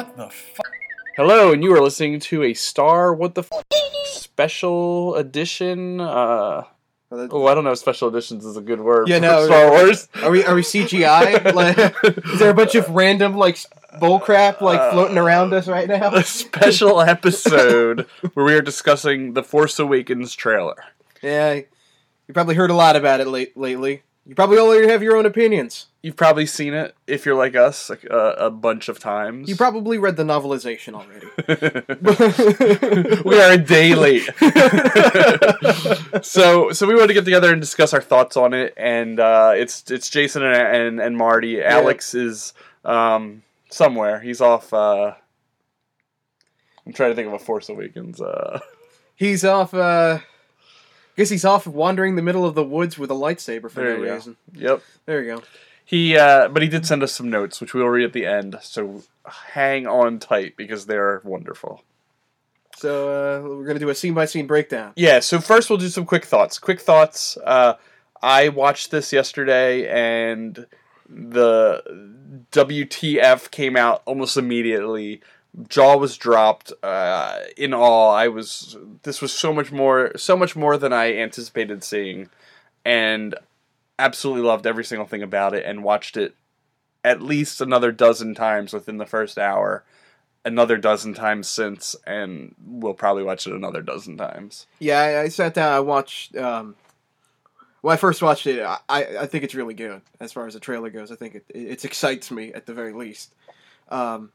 What the fuck? Hello, and you are listening to a Star What the F- special edition. Uh, oh, I don't know. if Special editions is a good word. Yeah, for no, Star Wars. Are we are we CGI? like, is there a bunch of random like bullcrap like floating around us right now? a special episode where we are discussing the Force Awakens trailer. Yeah, you probably heard a lot about it late lately. You probably already have your own opinions. You've probably seen it if you're like us like, uh, a bunch of times. You probably read the novelization already. we are a day late. so so we wanted to get together and discuss our thoughts on it, and uh, it's it's Jason and and, and Marty. Alex is um, somewhere. He's off. Uh, I'm trying to think of a Force Awakens. Uh, He's off. Guess he's off wandering the middle of the woods with a lightsaber for there no reason. Yep. There you go. He, uh, but he did send us some notes, which we will read at the end. So hang on tight because they're wonderful. So uh, we're gonna do a scene by scene breakdown. Yeah, so first we'll do some quick thoughts. Quick thoughts. Uh, I watched this yesterday and the WTF came out almost immediately. Jaw was dropped. Uh, in awe, I was. This was so much more, so much more than I anticipated seeing, and absolutely loved every single thing about it. And watched it at least another dozen times within the first hour, another dozen times since, and we'll probably watch it another dozen times. Yeah, I, I sat down. I watched. Um, when I first watched it, I, I think it's really good as far as the trailer goes. I think it it excites me at the very least. Um,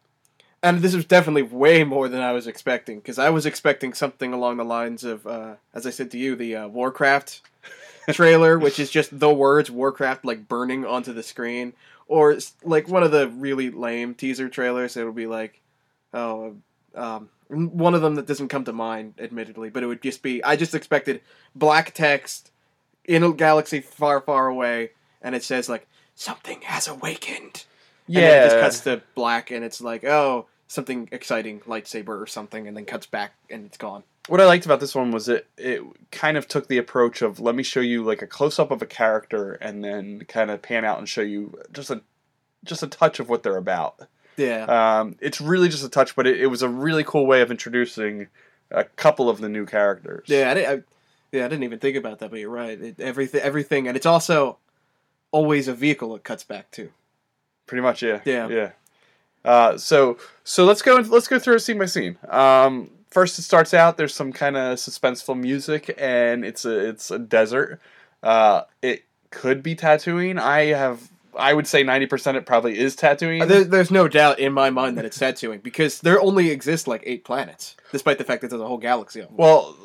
and this was definitely way more than I was expecting because I was expecting something along the lines of, uh, as I said to you, the uh, Warcraft trailer, which is just the words Warcraft like burning onto the screen, or like one of the really lame teaser trailers. It would be like, oh, um, one of them that doesn't come to mind, admittedly, but it would just be I just expected black text in a galaxy far, far away, and it says like something has awakened. And then it just cuts to black, and it's like oh something exciting lightsaber or something, and then cuts back and it's gone. what I liked about this one was it it kind of took the approach of let me show you like a close up of a character and then kind of pan out and show you just a just a touch of what they're about. Yeah, Um, it's really just a touch, but it, it was a really cool way of introducing a couple of the new characters. yeah, I, di- I, yeah. I didn't even think about that, but you're right. It, everything, everything, and it's also always a vehicle it cuts back to. pretty much. Yeah, Yeah. yeah. Uh, so so let's go let's go through it scene by scene. Um, first, it starts out. There's some kind of suspenseful music, and it's a it's a desert. Uh, it could be Tatooine. I have I would say ninety percent. It probably is Tatooine. There, there's no doubt in my mind that it's Tatooine because there only exist like eight planets, despite the fact that there's a whole galaxy. Well,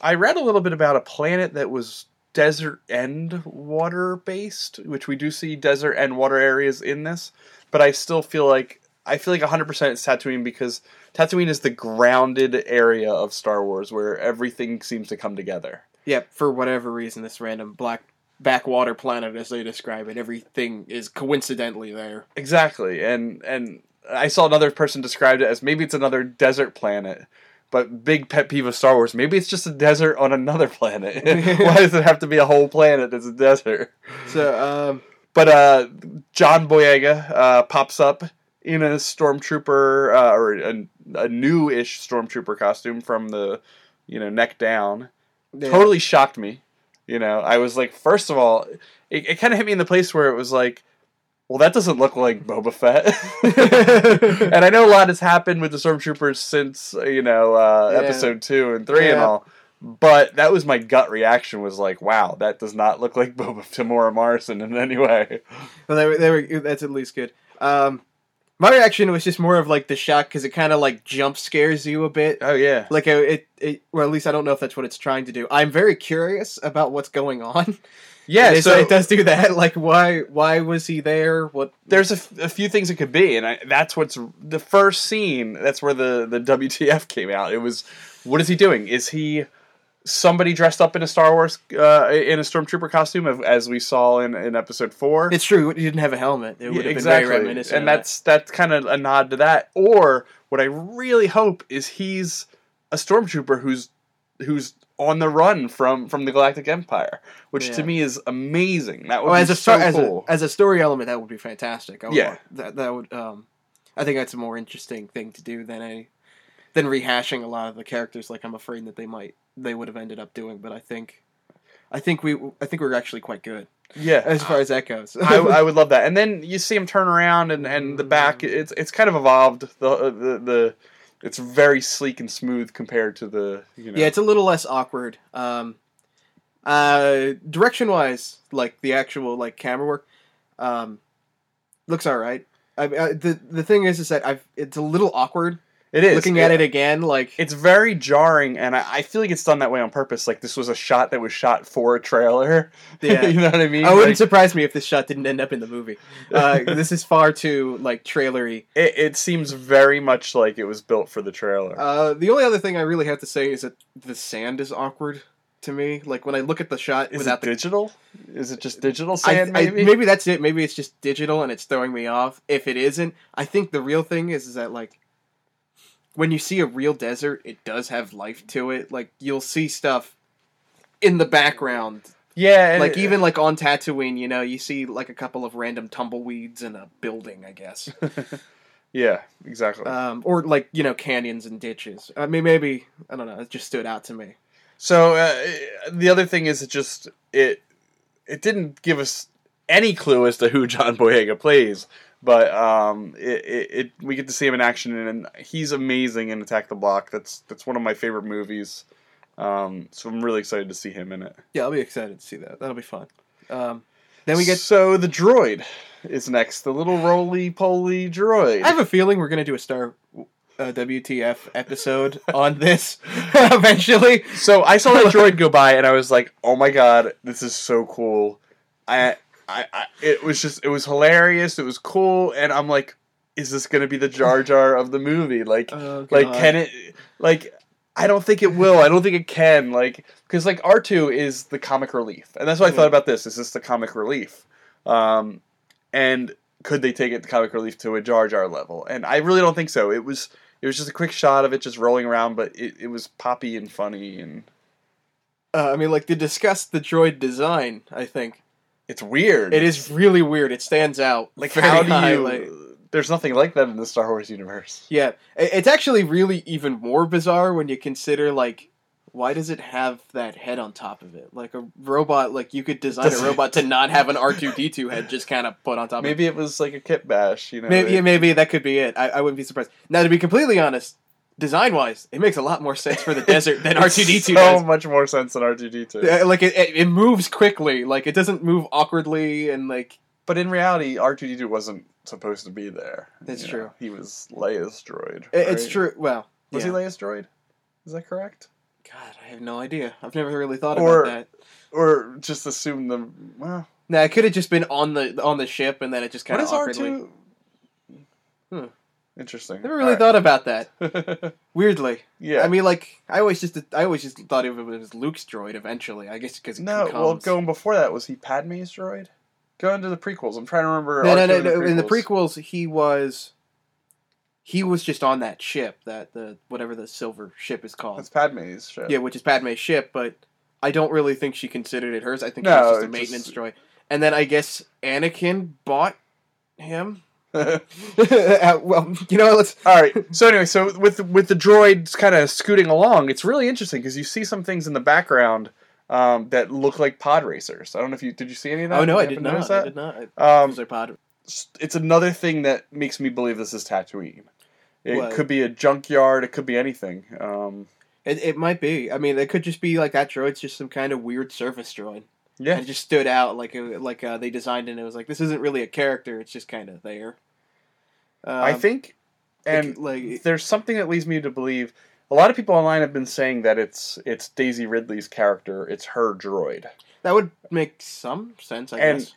I read a little bit about a planet that was desert and water based, which we do see desert and water areas in this, but I still feel like I feel like 100% it's Tatooine because Tatooine is the grounded area of Star Wars where everything seems to come together. yeah, for whatever reason, this random black backwater planet, as they describe it, everything is coincidentally there. Exactly. And and I saw another person described it as maybe it's another desert planet. But big pet peeve of Star Wars, maybe it's just a desert on another planet. Why does it have to be a whole planet that's a desert? So, um, But uh, John Boyega uh, pops up in a stormtrooper uh, or a, a new-ish stormtrooper costume from the you know neck down. yeah. Totally shocked me. You know, I was like, first of all, it, it kind of hit me in the place where it was like, well, that doesn't look like Boba Fett. and I know a lot has happened with the stormtroopers since you know uh, Yeah. episode two and three and all. But that was my gut reaction. Was like, wow, that does not look like Boba Temuera Morrison in any way. Well, they were, they were, that's at least good. Um, my reaction was just more of like the shock because it kind of like jump scares you a bit. Oh yeah, Like uh, it, it, well, at least I don't know if that's what it's trying to do. I'm very curious about what's going on. yeah. So it does do that. Like, why, why was he there? What? there's a, f- a few things it could be, and I, that's what's the first scene. That's where the the WTF came out. It was, what is he doing? Is he somebody dressed up in a Star Wars uh, in a stormtrooper costume, as we saw in in episode four? It's true. He didn't have a helmet. It would Yeah, have exactly. been very reminiscent. and that's that's kind of a nod to that. Or what I really hope is he's a stormtrooper who's who's on the run from from the Galactic Empire, which to me is amazing. That would Oh, be as a so as cool. a as a story element, that would be fantastic. I would Yeah. want- that that would um, I think that's a more interesting thing to do than a than rehashing a lot of the characters. Like I'm afraid that they might they would have ended up doing. But I think I think we I think we're actually quite good Yeah, as far as that goes. I, I would love that. And then you see him turn around and, and the back it's it's kind of evolved. The the the it's very sleek and smooth compared to the you know. Yeah, it's a little less awkward. Um, uh, direction wise, like the actual like camera work, um, looks all right. I, I, the the thing is, is that I've it's a little awkward it is looking at it again. Like It's very jarring, and I, I feel like it's done that way on purpose. Like this was a shot that was shot for a trailer. Yeah. you know what I mean. I wouldn't Like, surprise me if this shot didn't end up in the movie. Uh, this is far too like trailery. it, it seems very much like it was built for the trailer. Uh, the only other thing I really have to say is that the sand is awkward to me. Like when I look at the shot is without it the digital? Is it just digital sand? I- maybe. maybe that's it. Maybe it's just digital and it's throwing me off. If it isn't, I think the real thing is, is that like when you see a real desert, it does have life to it. Like you'll see stuff in the background, yeah, and like it- even like on Tatooine, you know, you see like a couple of random tumbleweeds in a building, I guess, yeah, exactly. um, or like you know canyons and ditches. I mean, maybe I don't know. It just stood out to me. So uh, the other thing is, it just it it didn't give us any clue as to who John Boyega plays, but um, it, it, it we get to see him in action, and he's amazing in Attack the Block. That's that's one of my favorite movies. Um, so I'm really excited to see him in it. Yeah, I'll be excited to see that. That'll be fun. Um, then we get. so the droid is next, the little roly poly droid. I have a feeling we're gonna do a Star uh, WTF episode on this eventually. So I saw that droid go by, and I was like, "Oh my god, this is so cool!" I, I, I, it was just, it was hilarious. It was cool, and I'm like, "Is this gonna be the Jar Jar of the movie?" Like, Oh, like can it? Like, I don't think it will. I don't think it can. Like, because like R two is the comic relief, and that's what I thought about this. Is this the comic relief? Um, and could they take it the comic relief to a Jar Jar level? And I really don't think so. It was. It was just a quick shot of it just rolling around, but it, it was poppy and funny and Uh, I mean, like to discuss the droid design. I think It's weird. it is really weird. It stands out. like very how do high, you? like- there's nothing like that in the Star Wars universe. yeah, it's actually really even more bizarre when you consider like. Why does it have that head on top of it? Like a robot, like you could design Does a it- robot to not have an R two D two head just kind of put on top. of it. Maybe it was like a kit bash, you know. Maybe, maybe that could be it. I, I wouldn't be surprised. Now, to be completely honest, design wise, it makes a lot more sense for the desert than R two D two. So does. much more sense than R two D two. Like it, it, it moves quickly. Like it doesn't move awkwardly, and like But in reality, R two D two wasn't supposed to be there. That's you true. know. He was Leia's droid. it- it's true. Well, Was yeah. he Leia's droid? Is that correct? God, I have no idea. I've never really thought Or- about that. Or just assume the well? Nah, it could have just been on the on the ship, and then it just kind of awkwardly. two? Hmm. Interesting. Never really thought about that. Weirdly, yeah. I mean, like I always just I always just thought of it as Luke's droid. Eventually, I guess because No, well, going before that, was he Padme's droid? Go into the prequels. I'm trying to remember. No, no, R2 no, in. In the prequels, he was he was just on that ship, that the whatever the silver ship is called. That's Padme's ship. Yeah, which is Padme's ship, but I don't really think she considered it hers. I think No, she was just a maintenance just- droid. And then I guess Anakin bought him. Uh, well, you know, let's. All right. So anyway, so with with the droids kind of scooting along, it's really interesting because you see some things in the background um, that look like pod racers. I don't know if you did you see any of that? Oh no, I You did happen to notice not. I that? did not. Um, Those pod. it's another thing that makes me believe this is Tatooine. It What? could be a junkyard. It could be anything. Um, It, it might be. I mean, it could just be like that droid's just some kind of weird surface droid. Yeah. And it just stood out like it, like uh, they designed it. and It was like this isn't really a character. It's just kind of there. Um, I think, and like there's something that leads me to believe. A lot of people online have been saying that it's it's Daisy Ridley's character. It's her droid. that would make some sense. I And- guess.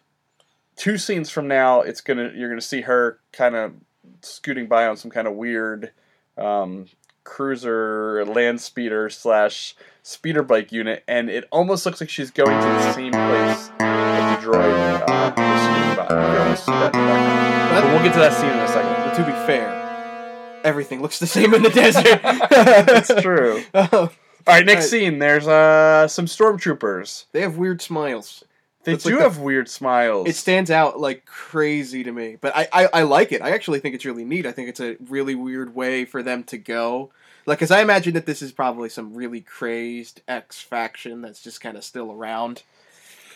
two scenes from now, it's gonna you're gonna see her kind of scooting by on some kind of weird um, cruiser land speeder slash speeder bike unit, and it almost looks like she's going to the same place that the droid uh, was scooting by. You almost see that in. But we'll get to that scene in a second. But to be fair, everything looks the same in the desert. That's true. Oh, All right, next Right. scene. There's uh, some stormtroopers. they have weird smiles. They It's do like the- have weird smiles. It stands out like crazy to me, but I, I, I like it. I actually think it's really neat. I think it's a really weird way for them to go. Like, because I imagine that this is probably some really crazed X faction that's just kind of still around,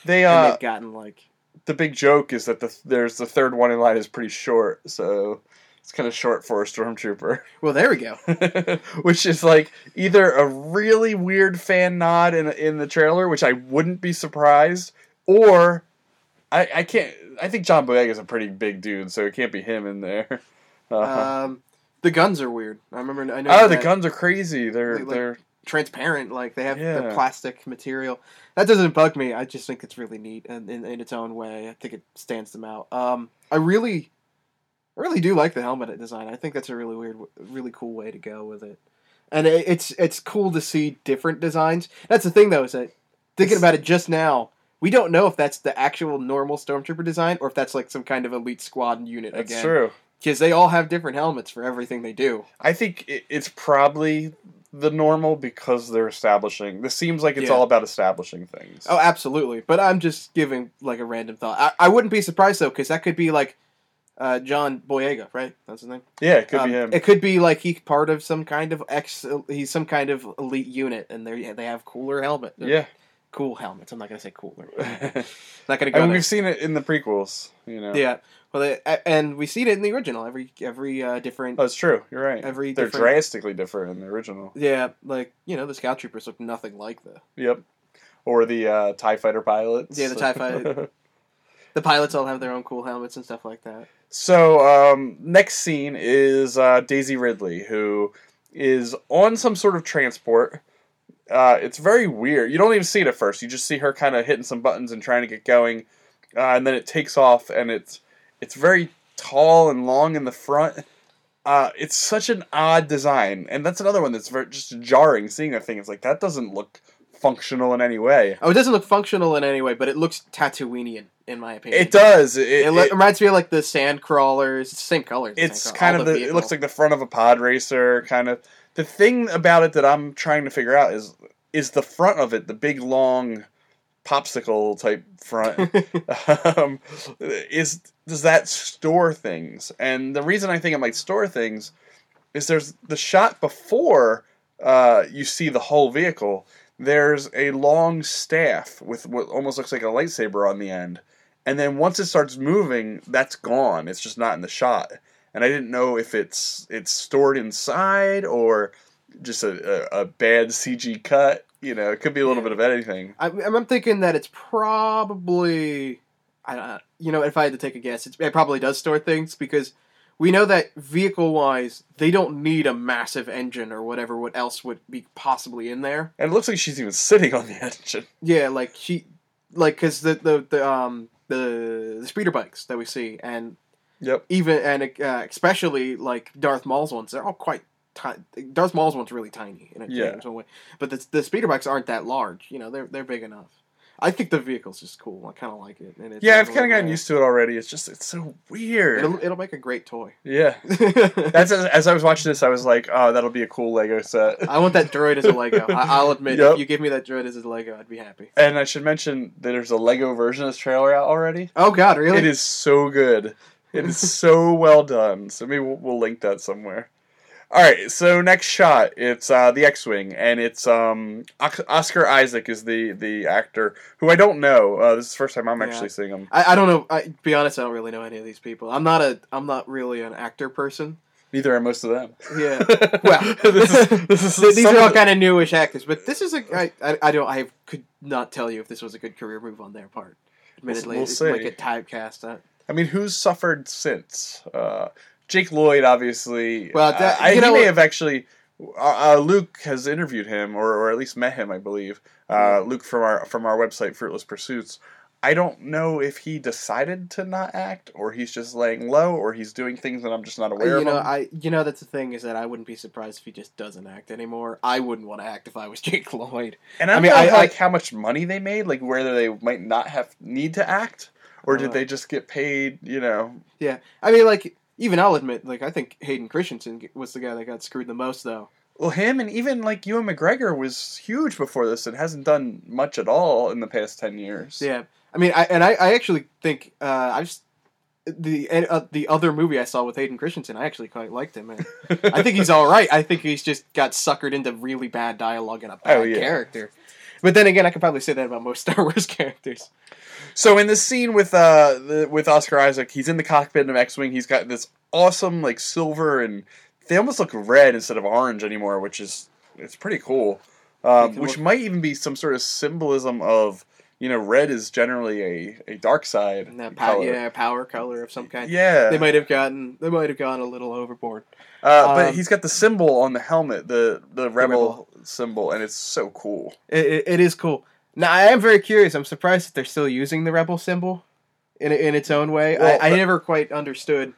they and uh they've gotten like the big joke is that the there's the third one in line is pretty short, so it's kind of short for a stormtrooper. well, there we go. which is like either a really weird fan nod in in the trailer, which I wouldn't be surprised, or I I can't. I think John Boyega is a pretty big dude, so it can't be him in there. Uh-huh. Um, the guns are weird. I remember. I know. oh, the guns are crazy. They're Like- they're transparent. Like they have the plastic material. That doesn't bug me. I just think it's really neat and in, in its own way. I think it stands them out. Um, I really, I really do like the helmet design. I think that's a really weird, really cool way to go with it. And it, it's it's cool to see different designs. That's the thing though is that thinking about it just now. We don't know if that's the actual normal stormtrooper design or if that's like some kind of elite squad unit that's again. true. Because they all have different helmets for everything they do. I think it's probably the normal because they're establishing. This seems like it's Yeah. all about establishing things. Oh, absolutely. But I'm just giving like a random thought. I, I wouldn't be surprised though, because that could be like uh, John Boyega, right? That's his name. yeah, it could Um, be him. It could be like he's part of some kind of ex. He's some kind of elite unit, and they they have cooler helmet. yeah. Cool helmets. I'm not gonna say cooler. Not gonna go. there. we've seen it in the prequels. You know. Yeah. Well, they, and we see it in the original. Every every uh, different. Oh, it's true. You're right. Every They're different- drastically different in the original. Yeah, like you know, the scout troopers look nothing like the Yep. Or the uh, Tie Fighter pilots. Yeah, the TIE fighter- the pilots. All have their own cool helmets and stuff like that. so um, next scene is uh, Daisy Ridley, who is on some sort of transport. Uh, it's very weird. You don't even see it at first. You just see her kind of hitting some buttons and trying to get going, uh, and then it takes off, and it's it's very tall and long in the front. Uh, it's such an odd design, and that's another one that's very just jarring. Seeing that thing, it's like that doesn't look functional in any way. Oh, it doesn't look functional in any way, but it looks Tatooinean in my opinion. It does. It, It, it, reminds me of like the sand crawlers. It's the same color. it's kind of the. It looks like the front of a pod racer. Kind of. The thing about it that I'm trying to figure out is is the front of it the big long popsicle type front um, is does that store things? And the reason i think it might store things is there's the shot before uh, you see the whole vehicle there's a long staff with what almost looks like a lightsaber on the end. And then once it starts moving that's gone. It's just not in the shot and i didn't know if it's it's stored inside or just a, a, a bad cg cut you know it could be a little bit of anything I'm, I'm thinking that it's probably, I don't you know, if I had to take a guess, it's, it probably does store things because we know that vehicle wise, they don't need a massive engine or whatever. What else would be possibly in there? And it looks like she's even sitting on the engine. Yeah, like she, like because the the the um the, the speeder bikes that we see and Yep. even and uh, especially like Darth Maul's ones, they're all quite. Ti- Darth Maul's one's really tiny in a Yeah. way, but the the speeder bikes aren't that large. You know, they're they're big enough. I think the vehicle's just cool. I kind of like it. And it's Yeah, I've kind of gotten used to it already. It's just it's so weird. It'll it'll make a great toy. yeah. That's as, as I was watching this, I was like, oh, that'll be a cool Lego set. I want that droid as a Lego. I, I'll admit, Yep. if you give me that droid as a Lego, I'd be happy. And I should mention that there's a Lego version of this trailer out already. Oh God, really? It is so good. It is so well done. So maybe we'll, we'll link that somewhere. All right, so next shot, it's uh, the X-wing, and it's um, Os- Oscar Isaac is the the actor who I don't know. Uh, this is the first time I'm Yeah. actually seeing him. I, I don't know. I, to be honest, I don't really know any of these people. I'm not a. I'm not really an actor person. Neither are most of them. Yeah. Well, this is this is these are all kind of newish actors, but this is a. I, I, I don't. I could not tell you if this was a good career move on their part. Admittedly, we'll it see. might get typecast. Uh, I mean, who's suffered since? Uh, Jake Lloyd, obviously. Well, that- uh, I, you he know may have actually. Uh, uh, Luke has interviewed him, or, or at least met him, I believe. Uh, Luke from our from our website, Fruitless Pursuits. I don't know if he decided to not act, or he's just laying low, or he's doing things that I'm just not aware you of. know, him. I. You know, that's the thing is that I wouldn't be surprised if he just doesn't act anymore. I wouldn't want to act if I was Jake Lloyd. and I, I mean, I- like how much money they made, like whether they might not have need to act, or did Uh. they just get paid? You know, Yeah, I mean, like even I'll admit, like I think Hayden Christensen was the guy that got screwed the most, though. Well, him and even like Ewan McGregor was huge before this and hasn't done much at all in the past ten years. Yeah, I mean, I and I, I actually think uh, I just the uh, the other movie I saw with Hayden Christensen, I actually quite liked him. I think he's all right. I think he's just got suckered into really bad dialogue and a bad Oh, yeah. character. But then again, I could probably say that about most Star Wars characters. So in this scene with uh the, with Oscar Isaac, he's in the cockpit of X-wing. He's got this awesome like silver and they almost look red instead of orange anymore, which is it's pretty cool. Um, which look- might even be some sort of symbolism of you know red is generally a, a dark side that pow- color. yeah, power color of some kind. Yeah. They might have gotten they might have gone a little overboard. Uh, but um, he's got the symbol on the helmet, the the rebel, rebel. Symbol, and it's so cool. It, it, it is cool. Now I am very curious. I'm surprised that they're still using the rebel symbol in in its own way. Well, I, I but- never quite understood.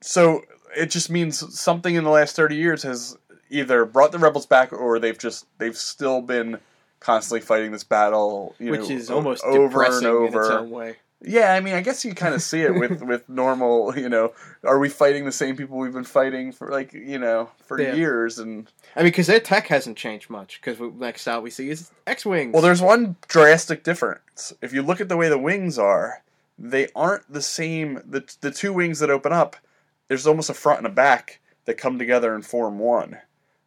So it just means something in the last thirty years has either brought the rebels back, or they've just they've still been constantly fighting this battle, you which know, is almost over depressing and in its own way. Yeah, I mean, I guess you kind of see it with with normal, you know, are we fighting the same people we've been fighting for like you know for Yeah. years and I mean, because their tech hasn't changed much. Because next out we see is X wings. Well, there's one drastic difference. If you look at the way the wings are, they aren't the same. The the two wings that open up, there's almost a front and a back that come together and form one.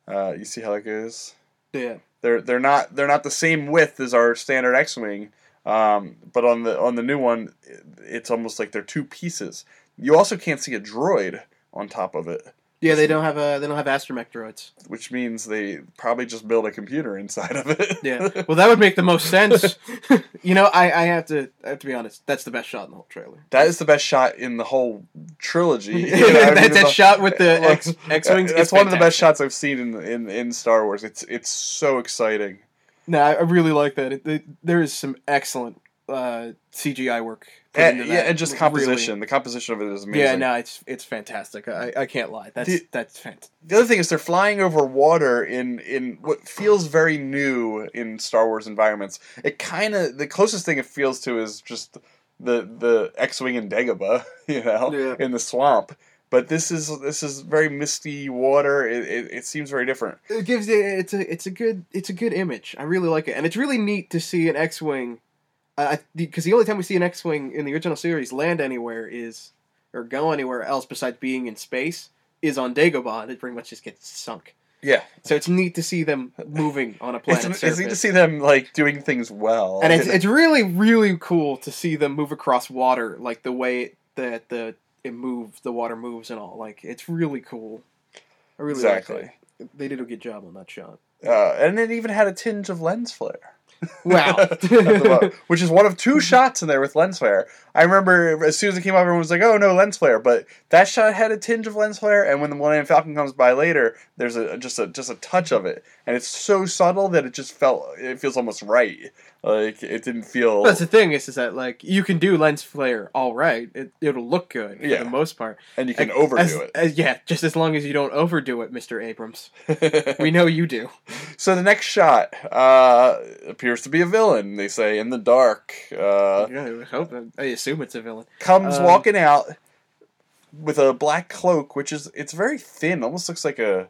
Uh, you see how that goes? yeah. They're they're not they're not the same width as our standard X-wing, um, but on the on the new one, it's almost like they're two pieces. You also can't see a droid on top of it, Yeah, they don't have a they don't have astromech droids. which means they probably just build a computer inside of it. Yeah, well, that would make the most sense. you know, I, I have to I have to be honest. That's the best shot in the whole trailer. That is the best shot in the whole trilogy. You know, mean, that, that the- shot with the Well, X X wings. That's one of the best shots I've seen in, in in Star Wars. It's it's so exciting. No, I I really like that. It, it- there is some excellent uh, CGI work. put And, into yeah, that. and just Really- composition. The composition of it is amazing. Yeah, no, it's it's fantastic. I, I can't lie. That's The- that's fantastic. The other thing is they're flying over water in in what feels very new in Star Wars environments. It kind of the closest thing it feels to is just the the X-wing and Dagobah, you know, Yeah. in the swamp. But this is this is very misty water. It, it, it seems very different. It gives it it's a it's a good it's a good image. I really like it, and it's really neat to see an X-wing. Uh, because the only time we see an X-wing in the original series land anywhere is, or go anywhere else besides being in space, is on Dagobah. and It pretty much just gets sunk. Yeah, So it's neat to see them moving on a planet it's surface. neat to see them like doing things well. and it's, it's really really cool to see them move across water like the way that the it moves the water moves and all like it's really cool i really Exactly. like they did a good job on that shot uh, and it even had a tinge of lens flare. Wow which is one of two shots in there with lens flare. I remember as soon as it came up, everyone was like, "Oh no, lens flare!" But that shot had a tinge of lens flare, and when the Millennium Falcon comes by later, there's a just a just a touch of it, and it's so subtle that it just felt it feels almost right. Like it didn't feel. that's the thing is, is that like you can do lens flare all right it, it'll look good for Yeah. the most part and you can As- overdo as- yeah just as long as you don't overdo it mr abrams we know you do so the next shot uh, appears to be a villain. They say in the dark. Uh, yeah, I hope i assume it's a villain comes Um, walking out with a black cloak, which is it's very thin, almost looks like a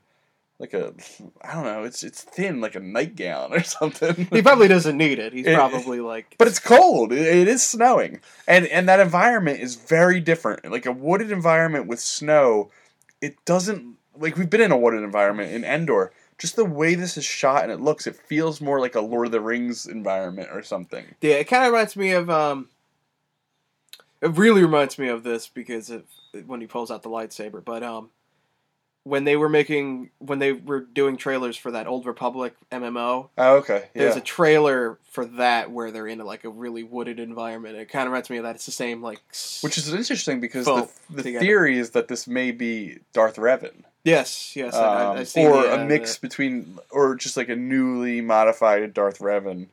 like a I don't know, it's it's thin like a nightgown or something. he probably doesn't need it he's It- probably like but it's cold. It, it is snowing, and and that environment is very different. Like a wooded environment with snow, it doesn't like we've been in a wooded environment in Endor. Just the way this is shot and it looks, it feels more like a Lord of the Rings environment or something. Yeah, it kind of reminds me of um. It really reminds me of this because of when he pulls out the lightsaber. But um, when they were making when they were doing trailers for that Old Republic MMO, Oh, okay, Yeah. there's a trailer for that where they're in like a really wooded environment. It kind of reminds me of that. It's the same like. Which is interesting because the, the together. theory is that this may be Darth Revan. Yes, yes, I, I, Um, I've seen or the, a uh, mix between, or just like a newly modified Darth Revan.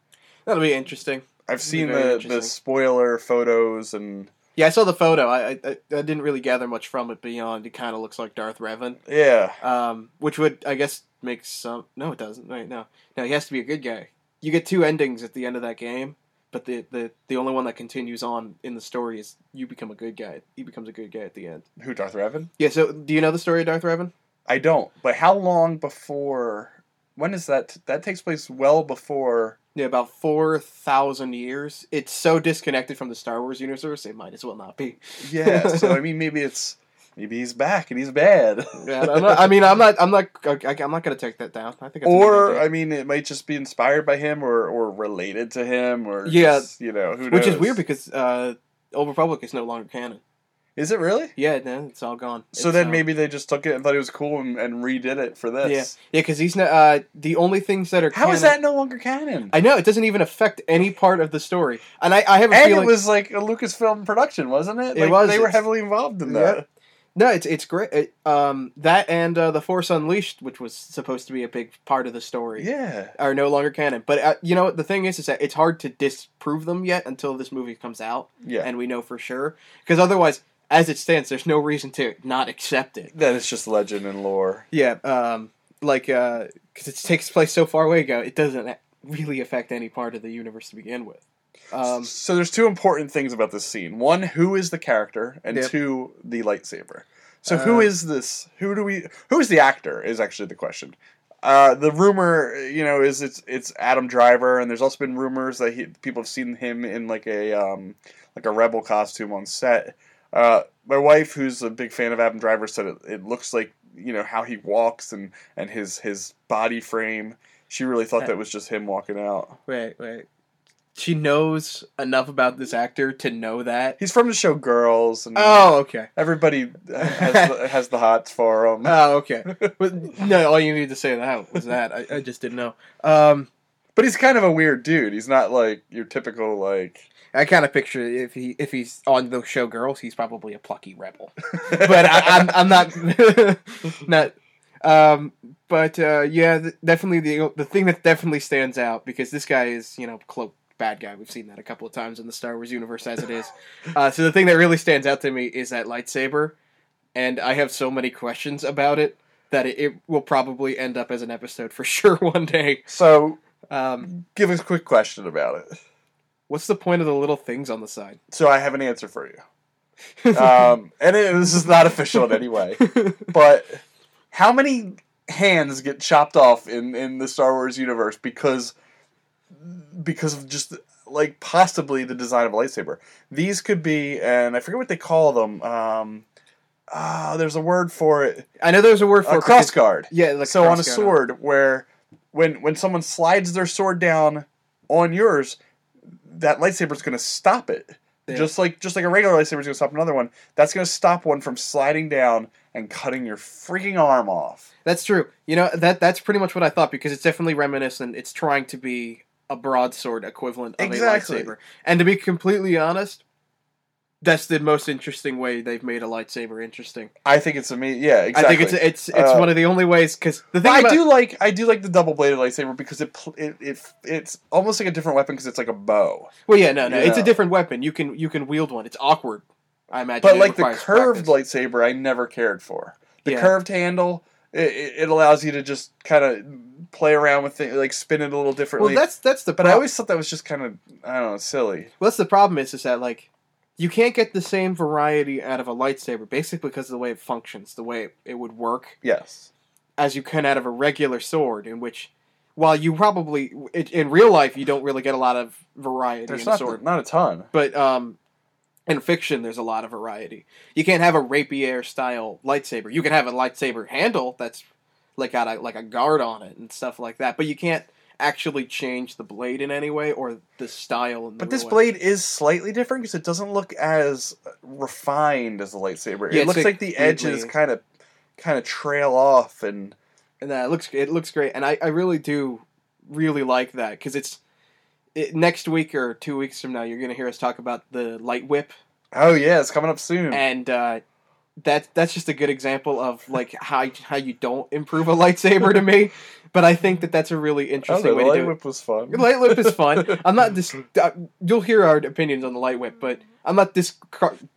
That'll be interesting. I've seen the, the spoiler photos and Yeah, I saw the photo. I I, I I didn't really gather much from it beyond it kind of looks like Darth Revan. yeah, Um, which would I guess make some. No, it doesn't. Right? No, no. He has to be a good guy. You get two endings at the end of that game, but the the the only one that continues on in the story is you become a good guy. He becomes a good guy at the end. who Darth Revan? Yeah. So, do you know the story of Darth Revan? I don't. But how long before? When is that? That takes place well before. Yeah, about four thousand years. It's so disconnected from the Star Wars universe, it might as well not be. Yeah, so I mean, maybe it's maybe he's back and he's bad. Yeah, I, don't. I mean, I'm not, I'm not, I'm not gonna take that down. I think, it's or. I mean, it might just be inspired by him or or related to him or Yeah. just, you know, who which is weird because uh, Old Republic is no longer canon. is it really? Yeah, no, it's all gone. So It's, then uh, maybe they just took it and thought it was cool and, and redid it for this. yeah, yeah, because he's not. Uh, the only things that are How is canon- that no longer canon? I know it doesn't even affect any part of the story, and I, I have a and feeling. it was like a Lucasfilm production, wasn't it? It was. They were heavily involved in Yeah. that. No, it's it's great. It, um, that and uh, the Force Unleashed, which was supposed to be a big part of the story, Yeah. are no longer canon. But uh, you know what the thing is, is that it's hard to disprove them yet until this movie comes out Yeah. and we know for sure. Because otherwise, as it stands, there's no reason to not accept it. that is just legend and lore. Yeah, um, like because it takes place so far away ago, it doesn't really affect any part of the universe to begin with. Um, so there's two important things about this scene. One, who is the character, and Yep. two, the lightsaber. So who Uh, is this? Who do we? Who is the actor? Is actually the question. Uh, the rumor, you know, is it's it's Adam Driver, and there's also been rumors that he, people have seen him in like a um, like a rebel costume on set. Uh, my wife, who's a big fan of Adam Driver, said it, it looks like you know how he walks and and his his body frame. She really thought that was just him walking out. wait, wait. She knows enough about this actor to know that. He's from the show Girls, and Oh, okay. everybody has the, has the hots for him. Oh, okay. But no, all you need to say that was that. I, I just didn't know. Um, But he's kind of a weird dude. He's not like your typical like. I kind of picture if he if he's on the show Girls, he's probably a plucky rebel. but I, I'm I'm not not. Um, but uh, yeah, definitely the the thing that definitely stands out because this guy is you know cloak bad guy. We've seen that a couple of times in the Star Wars universe as it is. Uh, so the thing that really stands out to me is that lightsaber, and I have so many questions about it that it, it will probably end up as an episode for sure one day. So Um, give us a quick question about it. what's the point of the little things on the side? So I have an answer for you. Um, and it, this is not official in any way. But how many hands get chopped off in, in the Star Wars universe because because of just like possibly the design of a lightsaber? These could be, and I forget what they call them. Um, ah, there's a word for it. I know there's a word for A it cross guard. Yeah, like so on a sword where when when someone slides their sword down on yours that lightsaber's going to stop it Yeah. just like just like a regular lightsaber is going to stop another one that's going to stop one from sliding down and cutting your freaking arm off That's true. You know that that's pretty much what I thought because it's definitely reminiscent. It's trying to be a broadsword equivalent of Exactly. a lightsaber. And to be completely honest, that's the most interesting way they've made a lightsaber interesting. i think it's amazing yeah exactly I think it's it's it's Uh, one of the only ways because the thing I about do like I do like the double bladed lightsaber because it, it it it's almost like a different weapon because it's like a bow, well yeah no no it's a different weapon you can you can wield one it's awkward I imagine but like the curved practice. lightsaber I never cared for. The Yeah. curved handle it, it allows you to just kind of play around with it, like spin it a little differently. well that's that's the but I always thought that was just kind of I don't know silly. well, that's the problem is is that like you can't get the same variety out of a lightsaber basically because of the way it functions the way it, it would work Yes. as you can out of a regular sword, in which, while you probably it, in real life you don't really get a lot of variety There's in a not sword, not a ton. but um, in fiction there's a lot of variety. You can't have a rapier style lightsaber. You can have a lightsaber handle that's like got a like a guard on it and stuff like that, but you can't actually change the blade in any way or the style. In the But this way. blade is slightly different because it doesn't look as refined as a lightsaber. Yeah, it looks like like the edges kind of kind of trail off and and uh, that looks it looks great and i, I really do really like that because it's it, next week or two weeks from now you're going to hear us talk about the light whip oh yeah, it's coming up soon. and uh, that that's just a good example of like how how you don't improve a lightsaber to me but i think that that's a really oh, interesting the way to do it. The light whip was fun. light whip is fun i'm not dis- uh, you'll hear our opinions on the light whip but i'm not dis-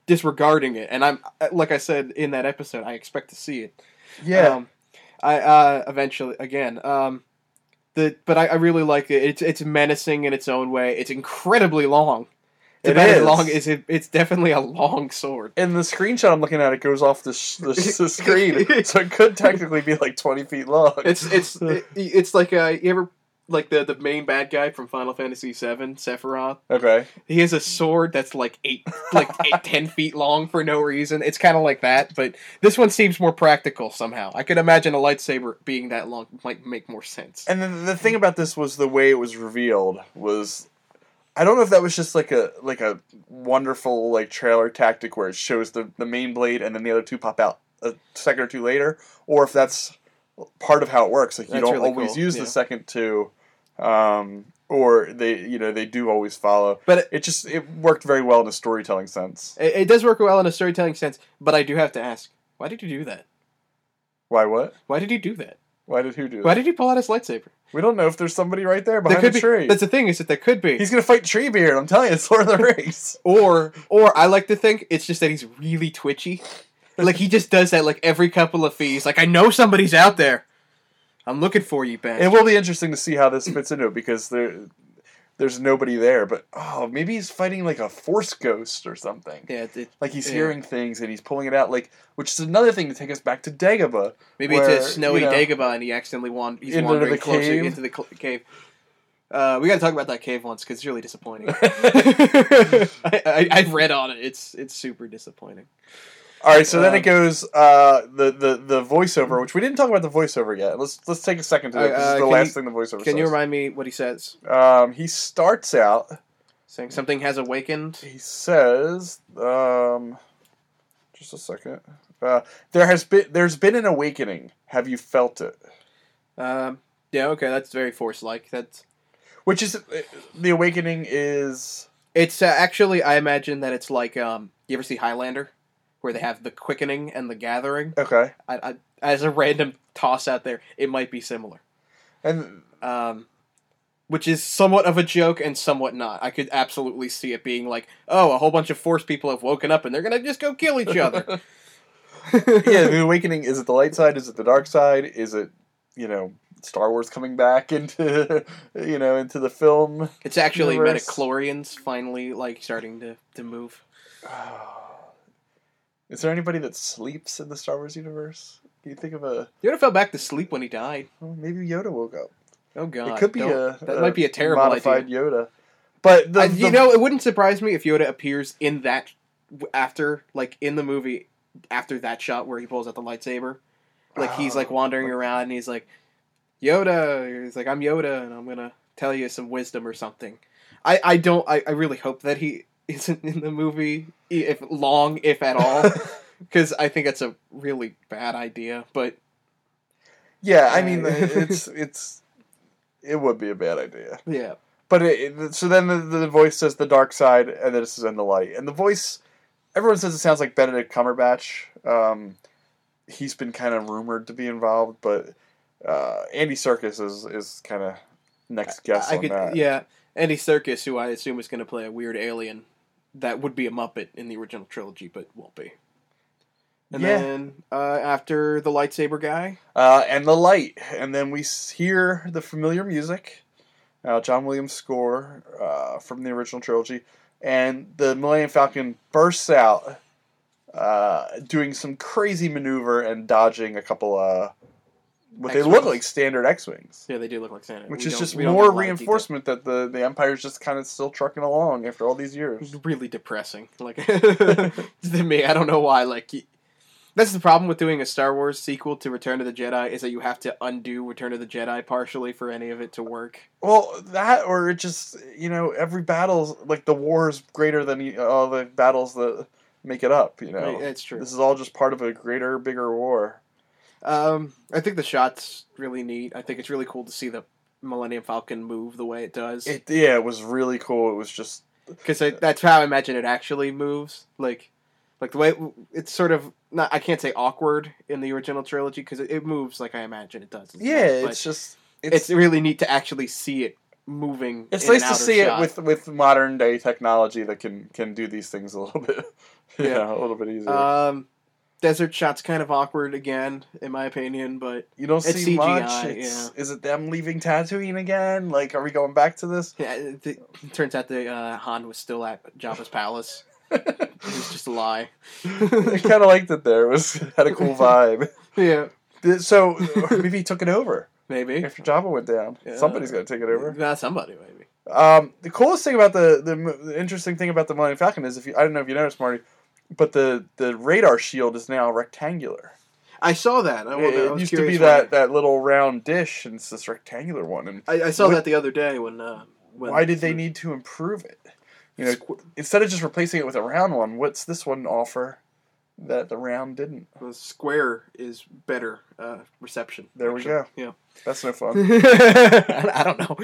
disregarding it and i'm like i said in that episode i expect to see it yeah, um, I uh, eventually again. Um, the but I, I really like it. It's it's menacing in its own way. It's incredibly long. It's It about as is. long as it, it's definitely a long sword. in the screenshot I'm looking at, it goes off the, sh- the, the screen, so it could technically be like 20 feet long. It's it's it, it's like uh, you ever like the the main bad guy from Final Fantasy VII, Sephiroth. Okay. He has a sword that's like eight, like eight, ten feet long for no reason. It's kind of like that, but this one seems more practical somehow. I could imagine a lightsaber being that long might make more sense. And then the thing about this was the way it was revealed was I don't know if that was just like a like a wonderful like trailer tactic where it shows the the main blade and then the other two pop out a second or two later, or if that's part of how it works. Like you That's don't really always cool, use yeah. the second two, um, or they you know they do always follow. But it, It just it worked very well in a storytelling sense. it, it does work well in a storytelling sense. But I do have to ask, why did you do that? Why what? Why did he do that? Why did who do Why that? did he pull out his lightsaber? We don't know if there's somebody right there There behind could the be. tree. That's the thing is that there could be. He's gonna fight Treebeard. I'm telling you, it's Lord of the Rings. Or or I like to think it's just that he's really twitchy. Like he just does that like every couple of fees. Like I know somebody's out there. I'm looking for you, Ben. It will be interesting to see how this fits into it because there, there's nobody there. But oh, maybe he's fighting like a force ghost or something. yeah, it, Like he's Yeah. hearing things and he's pulling it out. Like which is another thing to take us back to Dagobah. maybe Where, it's a snowy you know, Dagobah and he accidentally wan- he's Into wandering the closer cave? into the cl- cave. Uh, we got to talk about that cave once because it's really disappointing. I, I, I've read on it. It's it's super disappointing. All right, so then Um, it goes uh, the the the voiceover, which we didn't talk about the voiceover yet. Let's let's take a second to do Uh, This is the last you- thing the voiceover says. Can says. you remind me what he says? Um, he starts out. Saying something has awakened. He says, um, just a second. Uh, there has been there's been an awakening. Have you felt it? Um, yeah, okay, that's very force like. That's Which is uh, the awakening is It's uh, actually, I imagine that it's like, um, you ever see Highlander, where they have the quickening and the gathering? okay, I, I, as a random toss out there, it might be similar. and Um, which is somewhat of a joke and somewhat not. I could absolutely see it being like, oh, a whole bunch of Force people have woken up and they're gonna just go kill each other. yeah, the awakening is it the light side? Is it the dark side? Is it you know Star Wars coming back into you know into the film? it's actually Universe. midi-chlorians finally like starting to, to move. Is there anybody that sleeps in the Star Wars universe? Can you think of a Yoda fell back to sleep when he died. well, maybe Yoda woke up? Oh god, it could be a that might be a terrible modified idea. Yoda. But the, I- the- you know, it wouldn't surprise me if Yoda appears in that after, like in the movie, after that shot where he pulls out the lightsaber. Like he's like Oh, wandering around and he's like, Yoda. He's like, I'm Yoda, and I'm gonna tell you some wisdom or something. I I don't. I, I really hope that he isn't in the movie, if long, if at all, because I think that's a really bad idea. But yeah, I mean Uh, it's it's it would be a bad idea. yeah, But it, so then the, the voice says the dark side, and then it says in the light, and the voice everyone says it sounds like Benedict Cumberbatch. Um, he's been kind of rumored to be involved, but uh, Andy Serkis is is kind of next guess I on could. that. Yeah, Andy Serkis, who I assume is gonna play a weird alien that would be a Muppet in the original trilogy, but won't be. And Yeah. then uh, after the lightsaber guy, uh, and the light, and then we hear the familiar music, uh, John Williams score uh, from the original trilogy, and the Millennium Falcon bursts out, uh, doing some crazy maneuver and dodging a couple of what they look like standard X-wings, yeah, they do look like Santa, which We is just more get a lot of reinforcement that the the Empire's just kind of still trucking along after all these years. Really depressing. Like to me, I don't know why. Like that's the problem with doing a Star Wars sequel to Return of the Jedi is that you have to undo Return of the Jedi partially for any of it to work. Well, that or it just you know every battle's like the war is greater than all the battles that make it up. You know, it's true. This is all just part of a greater, bigger war. Um, I think the shot's really neat. I think it's really cool to see the Millennium Falcon move the way it does. It yeah, it was really cool. It was just because that's how I imagine it actually moves. Like, like the way it, it's sort of not. I can't say awkward in the original trilogy because it, it moves like I imagine it does. yeah, it's just it's, it's really neat to actually see it moving. it's nice to see shot. it with with modern day technology that can can do these things a little bit Yeah. yeah, a little bit easier. Um, desert shot's kind of awkward again, in my opinion, but you don't it's see much. CGI, It's, Is it them leaving Tatooine again? Like, are we going back to this? yeah, it, it turns out the uh, Han was still at Jabba's palace. It was just a lie. I kind of liked it there. It was had a cool vibe. yeah. So maybe he took it over. Maybe. After Jabba went down, Yeah. somebody's got to take it over. Not somebody, maybe. Um, the coolest thing about the, the the interesting thing about the Millennium Falcon is if you I don't know if you noticed, Marty, but the the radar shield is now rectangular. I saw that. I, It, I it used to be that, that little round dish, and it's this rectangular one. And I, I saw what- that the other day when. Uh, when why did they need to improve it? You know, instead of just replacing it with a round one, what's this one offer that the round didn't? The square is better uh, reception. There we go. Yeah. That's no fun. I I don't know.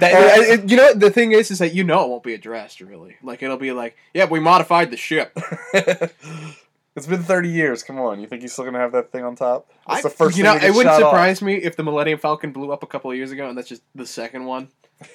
That, I- I- you know, the thing is, is that you know it won't be addressed really. Like it'll be like, yeah, we modified the ship. it's been thirty years. Come on, you think he's still gonna have that thing on top? That's I, the first. you thing know, it wouldn't shot off. surprise me if the Millennium Falcon blew up a couple of years ago, and that's just the second one.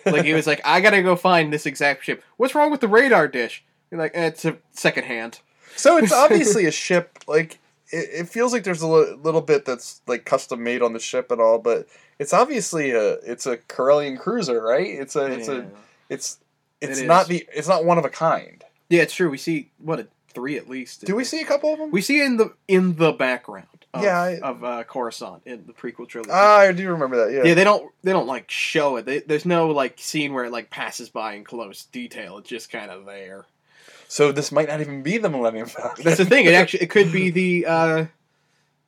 Like he was like, I gotta go find this exact ship. What's wrong with the radar dish? You're like, eh, it's a second hand. So it's obviously a ship. Like it, it feels like there's a li- little bit that's like custom made on the ship and all, but it's obviously a it's a Corellian cruiser, right? It's a it's a it's it's It not is. the it's not one of a kind. yeah, it's true. We see what a three at least. Do we see a couple of them? We see it in the in the background. Of, Yeah, I- of uh, Coruscant in the prequel trilogy. Ah, I do remember that. Yeah. yeah, they don't they don't like show it. They, there's no like scene where it like passes by in close detail. It's just kind of there. So this might not even be the Millennium Falcon. That's the thing. It actually it could be the uh,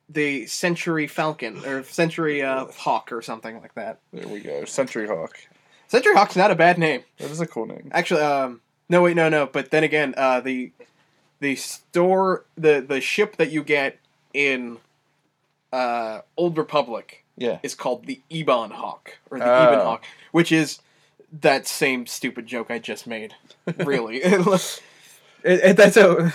the Century Falcon or Century uh, Hawk or something like that. there we go. Century Hawk. Century Hawk's not a bad name. That is a cool name. Actually, um, no wait, no, no. But then again, uh, the the store the the ship that you get in uh, Old Republic Yeah. is called the Ebon Hawk or the Oh. Ebon Hawk, which is that same stupid joke I just made. Really, it, it, that's a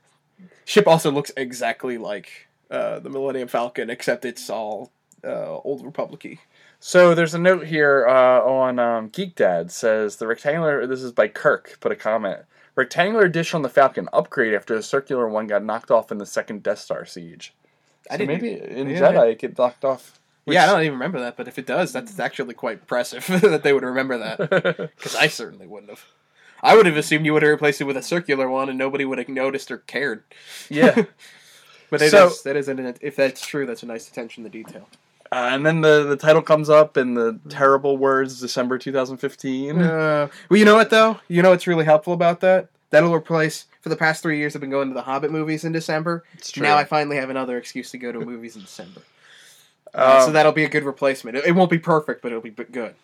ship. Also looks exactly like uh, the Millennium Falcon, except it's all uh, Old Republic-y. So there's a note here uh, on um, Geek Dad says the rectangular. This is by Kirk. Put a comment. Rectangular dish on the Falcon upgrade after the circular one got knocked off in the second Death Star siege. I So didn't maybe in yeah. Jedi it get knocked off. yeah, I don't even remember that, but if it does, that's actually quite impressive that they would remember that. Because I certainly wouldn't have. I would have assumed you would have replaced it with a circular one, and nobody would have noticed or cared. yeah. But it is So- that is an, if that's true, that's a nice attention to detail. Uh, and then the, the title comes up in the terrible words December 2015. Uh, well, you know what though? You know what's really helpful about that? That'll replace. For the past three years, I've been going to the Hobbit movies in December. It's true. Now I finally have another excuse to go to movies in December. Um, Uh, so that'll be a good replacement. It, it won't be perfect, but it'll be b- good.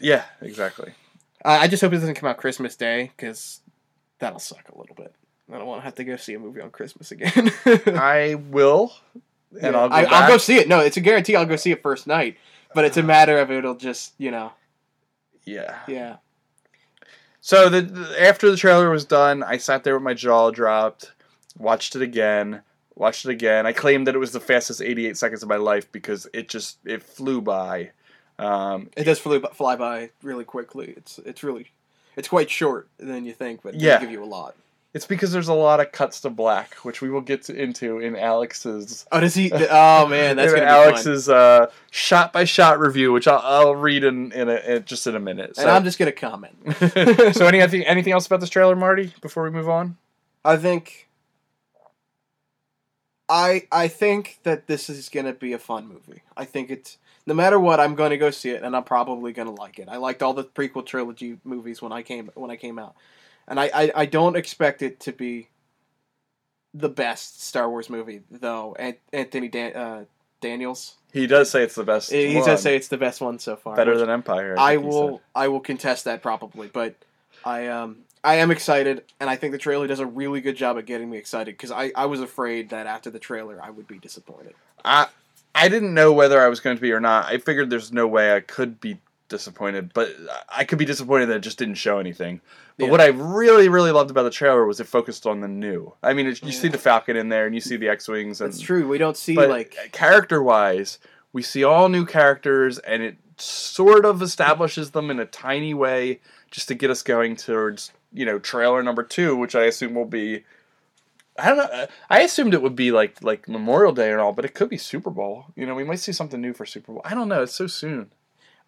yeah, exactly. Uh, I just hope it doesn't come out Christmas Day because that'll suck a little bit. I don't want to have to go see a movie on Christmas again. I will, and I'll go I. I'll go see it. No, it's a guarantee. I'll go see it first night. But it's a matter of it'll just you know yeah. yeah. So the, the after the trailer was done, I sat there with my jaw dropped, watched it again, watched it again. I claimed that it was the fastest 88 seconds of my life because it just it flew by. Um, It does fly, fly by really quickly. It's it's really it's quite short than you think, but it Yeah. does give you a lot. it's because there's a lot of cuts to black, which we will get to, into in Alex's Oh, does he? Oh man, that's in gonna. Alex's uh, shot by shot review, which I'll, I'll read in in, a, in just in a minute. And I'm just gonna comment. so anything anything else about this trailer, Marty? Before we move on, I think. I I think that this is gonna be a fun movie. I think it's no matter what, I'm going to go see it, and I'm probably going to like it. I liked all the prequel trilogy movies when I came when I came out, and I, I, I don't expect it to be the best Star Wars movie though. Anthony Dan- uh, Daniels, he does say it's the best. he one. does say it's the best one so far. better than Empire. I think he will. I will contest that probably, but I um I am excited, and I think the trailer does a really good job at getting me excited because I, I was afraid that after the trailer I would be disappointed. I I didn't know whether I was going to be or not. I figured there's no way I could be disappointed, but I could be disappointed that it just didn't show anything. But Yeah. what I really really loved about the trailer was it focused on the new. I mean, it, you see the Falcon in there, and you see the X wings. That's true. We don't see like character wise, we see all new characters, and it sort of establishes them in a tiny way just to get us going towards you know trailer number two, which I assume will be. I don't know. I assumed it would be like like Memorial Day and all, but it could be Super Bowl. You know, we might see something new for Super Bowl. I don't know. It's so soon.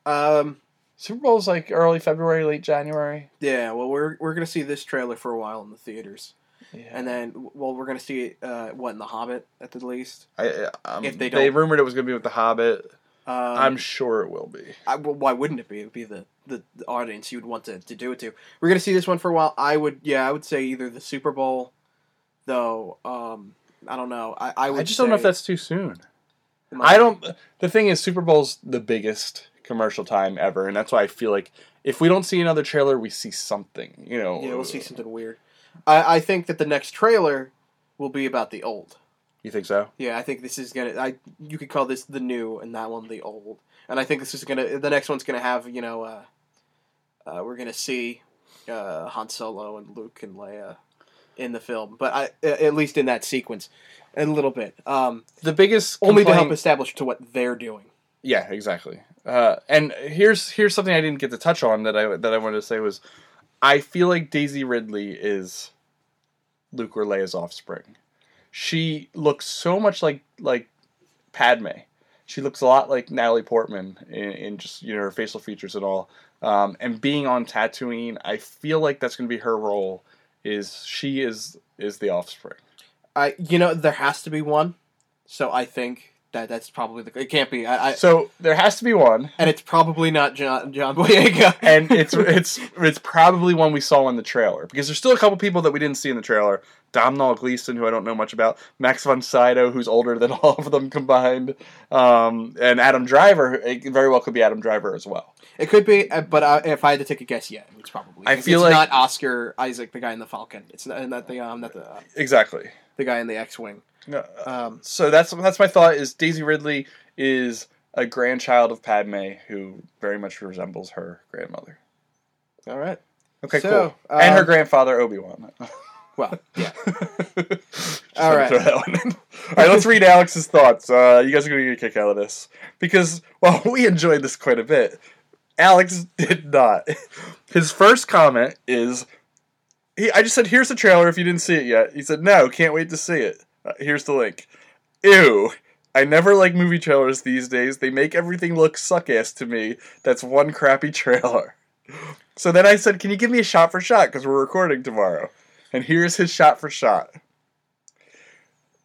um Super Bowl's like early February, late January. yeah. Well, we're we're gonna see this trailer for a while in the theaters, Yeah. and then well we're gonna see it uh what in the Hobbit at the least. I, um, if they don't- they rumored it was going to be with the Hobbit. Um, I'm sure it will be. I, well, why wouldn't it be? It would be the, the, the audience you would want to, to do it to. We're gonna see this one for a while. I would, yeah, I would say either the Super Bowl, though. Um, I don't know. I, I would. I just don't know if that's too soon. I don't. The thing is, Super Bowl's the biggest commercial time ever, and that's why I feel like if we don't see another trailer, we see something. You know. Yeah, we'll see something weird. I, I think that the next trailer will be about the old. You think so? Yeah, I think this is gonna. I you could call this the new, and that one the old. And I think this is gonna. The next one's gonna have you know. Uh, uh, we're gonna see uh, Han Solo and Luke and Leia in the film, but I at least in that sequence, a little bit. Um, The biggest only to help establish to what they're doing. Yeah, exactly. Uh, and here's here's something I didn't get to touch on that I that I wanted to say was, I feel like Daisy Ridley is Luke or Leia's offspring. She looks so much like like Padme. She looks a lot like Natalie Portman in, in just you know her facial features and all. Um, and being on Tatooine, I feel like that's going to be her role. Is she is is the offspring? I you know there has to be one, so I think that that's probably the. It can't be. I, I So there has to be one. and it's probably not John John Boyega. and it's it's it's probably one we saw in the trailer because there's still a couple people that we didn't see in the trailer. Domhnall Gleeson, who I don't know much about, Max von Sydow, who's older than all of them combined, um, and Adam Driver. It very well could be Adam Driver as well. It could be, uh, but uh, if I had to take a guess, yeah, it's probably. I It's feel like- not Oscar Isaac, the guy in the Falcon. It's not, not the um, not the uh, Exactly. the guy in the X-wing. No, uh, Um, so that's that's my thought. Is Daisy Ridley is a grandchild of Padme who very much resembles her grandmother. all right. Okay, So, cool. and her um, grandfather Obi Wan. Well, yeah. All right. All right, let's read Alex's thoughts. Uh, you guys are going to get a kick out of this because, well, we enjoyed this quite a bit. Alex did not. His first comment is, he, I just said, "Here's the trailer. If you didn't see it yet," he said, "No, can't wait to see it. Uh, here's the link." Ew. I never like movie trailers these days. They make everything look suck ass to me. That's one crappy trailer. So then I said, Can you give me a shot for shot? Because we're recording tomorrow. And here's his shot for shot.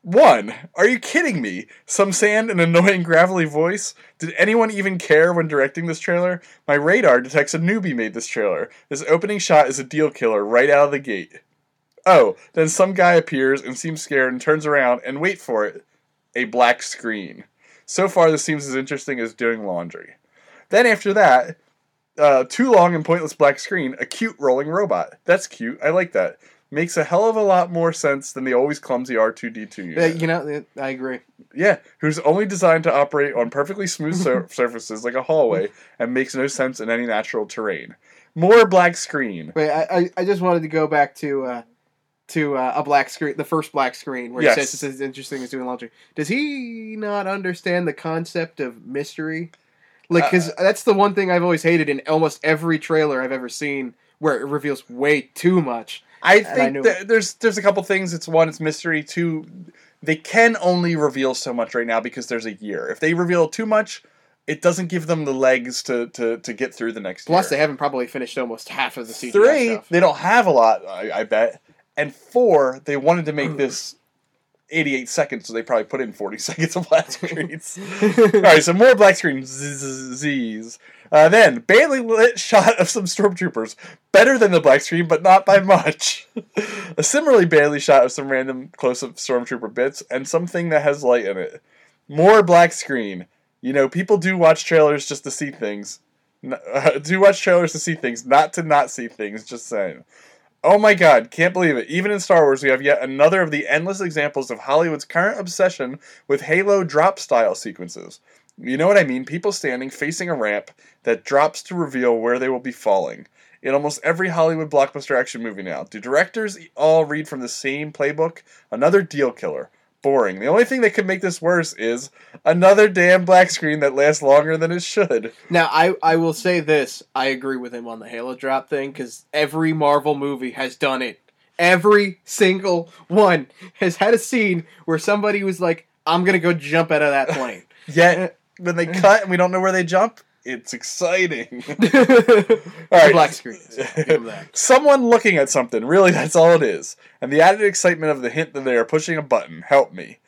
One, are you kidding me? Some sand and annoying gravelly voice? Did anyone even care when directing this trailer? My radar detects a newbie made this trailer. This opening shot is a deal killer right out of the gate. Oh, then some guy appears and seems scared and turns around and wait for it. A black screen. So far, this seems as interesting as doing laundry. Then after that, uh, too long and pointless black screen, a cute rolling robot. That's cute. I like that. Makes a hell of a lot more sense than the always clumsy R2D2 Uh, unit. you know, I agree. Yeah, who's only designed to operate on perfectly smooth sur- surfaces like a hallway and makes no sense in any natural terrain. More black screen. Wait, I, I, I just wanted to go back to uh, to uh, a black screen, the first black screen, where Yes. he says it's as interesting as doing laundry. Does he not understand the concept of mystery? Like, because Uh, that's the one thing I've always hated in almost every trailer I've ever seen, where it reveals way too much. I I think knew that there's there's a couple things. It's one, it's mystery. Two, they can only reveal so much right now because there's a year. If they reveal too much, it doesn't give them the legs to to, to get through the next Plus, year. they haven't probably finished almost half of the season. Three, stuff. they don't have a lot, I, I bet. And four, they wanted to make this 88 seconds, so they probably put in 40 seconds of black screens. All right, so more black screen Z's. Uh, then, badly lit shot of some stormtroopers. Better than the black screen, but not by much. a similarly badly shot of some random close-up stormtrooper bits, and something that has light in it. More black screen. You know, people do watch trailers just to see things. Uh, do watch trailers to see things, not to not see things, just saying. Oh my god, can't believe it. Even in Star Wars, we have yet another of the endless examples of Hollywood's current obsession with Halo drop style sequences. You know what I mean? People standing facing a ramp that drops to reveal where they will be falling. In almost every Hollywood blockbuster action movie now, do directors all read from the same playbook? Another deal killer. Boring. The only thing that could make this worse is another damn black screen that lasts longer than it should. Now, I, I will say this. I agree with him on the Halo drop thing because every Marvel movie has done it. Every single one has had a scene where somebody was like, I'm going to go jump out of that plane. Yet, when they cut and we don't know where they jump, it's exciting. All right. black screen. Give him that. Someone looking at something. Really, that's all it is. And the added excitement of the hint that they are pushing a button. Help me.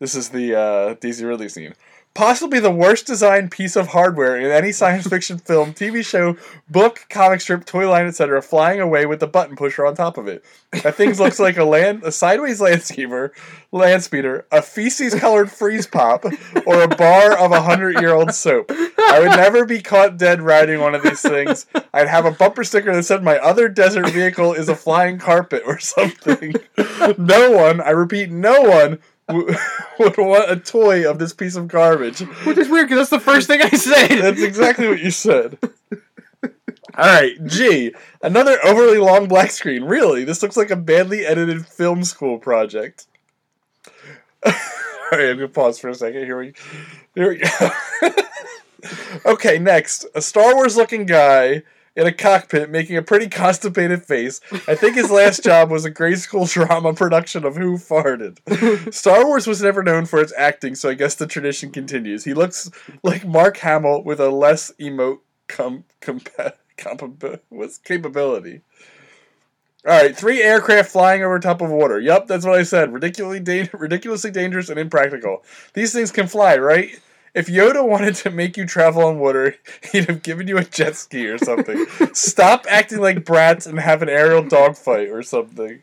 This is the uh, Daisy Ridley scene. Possibly the worst designed piece of hardware in any science fiction film, TV show, book, comic strip, toy line, etc., flying away with the button pusher on top of it. That thing looks like a land, a sideways landscaper, land speeder, a feces colored freeze pop, or a bar of a hundred year old soap. I would never be caught dead riding one of these things. I'd have a bumper sticker that said my other desert vehicle is a flying carpet or something. No one, I repeat, no one would want a toy of this piece of garbage. Which is weird because that's the first thing I say. That's exactly what you said. All right, G. Another overly long black screen. Really, this looks like a badly edited film school project. All right, I'm gonna pause for a second. Here we, here we go. okay, next, a Star Wars looking guy in a cockpit making a pretty constipated face. I think his last job was a grade school drama production of Who Farted. Star Wars was never known for its acting, so I guess the tradition continues. He looks like Mark Hamill with a less emote com- compa- compa- what's capability. All right, three aircraft flying over top of water. Yup, that's what I said. Ridiculously, da- ridiculously dangerous and impractical. These things can fly, right? If Yoda wanted to make you travel on water, he'd have given you a jet ski or something. Stop acting like brats and have an aerial dogfight or something.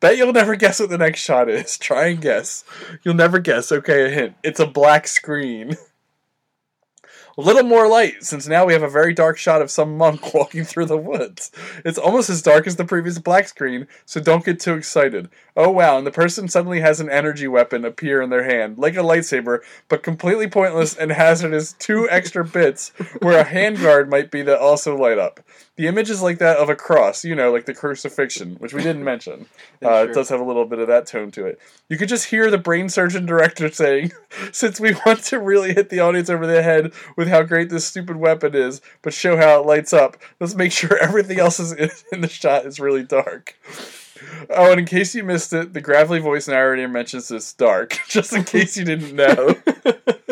Bet you'll never guess what the next shot is. Try and guess. You'll never guess. Okay, a hint. It's a black screen. A little more light, since now we have a very dark shot of some monk walking through the woods. It's almost as dark as the previous black screen, so don't get too excited. Oh wow, and the person suddenly has an energy weapon appear in their hand, like a lightsaber, but completely pointless and hazardous two extra bits where a handguard might be that also light up. The image is like that of a cross, you know, like the crucifixion, which we didn't mention. Uh, it does have a little bit of that tone to it. You could just hear the brain surgeon director saying, since we want to really hit the audience over the head with how great this stupid weapon is, but show how it lights up, let's make sure everything else is in, in the shot is really dark. Oh, and in case you missed it, the gravelly voice narrator mentions it's dark, just in case you didn't know.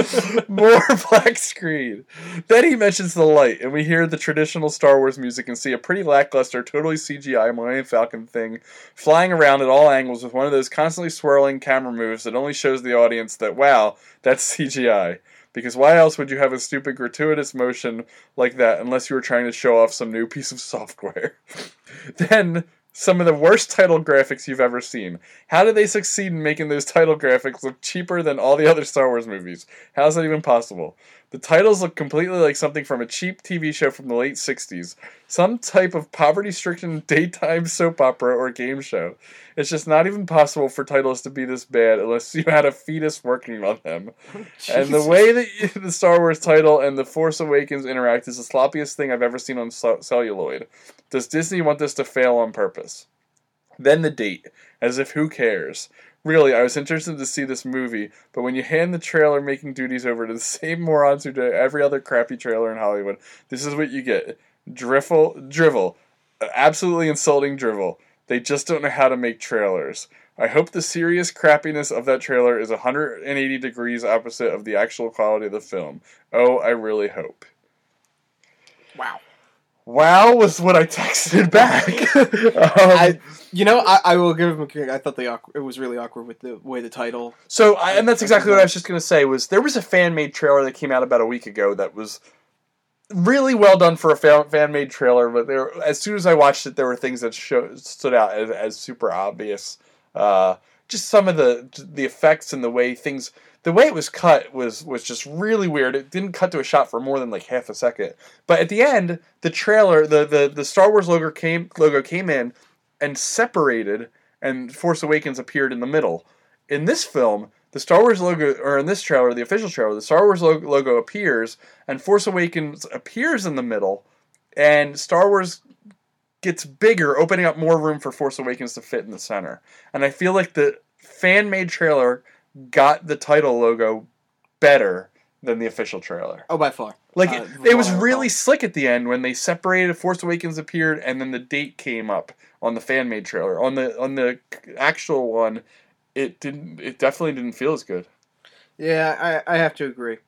More black screen. Then he mentions the light, and we hear the traditional Star Wars music and see a pretty lackluster, totally CGI Millennium Falcon thing flying around at all angles with one of those constantly swirling camera moves that only shows the audience that, wow, that's CGI. Because why else would you have a stupid gratuitous motion like that unless you were trying to show off some new piece of software? then some of the worst title graphics you've ever seen. How did they succeed in making those title graphics look cheaper than all the other Star Wars movies? How is that even possible? The titles look completely like something from a cheap TV show from the late 60s. Some type of poverty stricken daytime soap opera or game show. It's just not even possible for titles to be this bad unless you had a fetus working on them. And the way that you, the Star Wars title and the Force Awakens interact is the sloppiest thing I've ever seen on cel- celluloid. Does Disney want this to fail on purpose? Then the date, as if who cares? Really, I was interested to see this movie, but when you hand the trailer making duties over to the same morons who do every other crappy trailer in Hollywood, this is what you get. Drivel, drivel. Absolutely insulting drivel. They just don't know how to make trailers. I hope the serious crappiness of that trailer is 180 degrees opposite of the actual quality of the film. Oh, I really hope. wow. Wow was what I texted back. Um, I, you know, I, I will give him a. I thought the awkward, it was really awkward with the way the title. So, I, and that's exactly what I was just gonna say. Was there was a fan made trailer that came out about a week ago that was really well done for a fan made trailer. But there, as soon as I watched it, there were things that show, stood out as, as super obvious. Uh, just some of the the effects and the way things, the way it was cut was was just really weird. It didn't cut to a shot for more than like half a second. But at the end, the trailer, the the, the Star Wars logo came logo came in and separated, and Force Awakens appeared in the middle. In this film, the Star Wars logo, or in this trailer, the official trailer, the Star Wars logo, logo appears, and Force Awakens appears in the middle, and Star Wars gets bigger, opening up more room for Force Awakens to fit in the center. And I feel like the fan made trailer got the title logo better than the official trailer. Oh, by far. Like Uh, it, it was from what I really slick at the end when they separated. Force Awakens appeared, and then the date came up on the fan made trailer. On the on the actual one, it didn't. It definitely didn't feel as good. Yeah, I, I have to agree.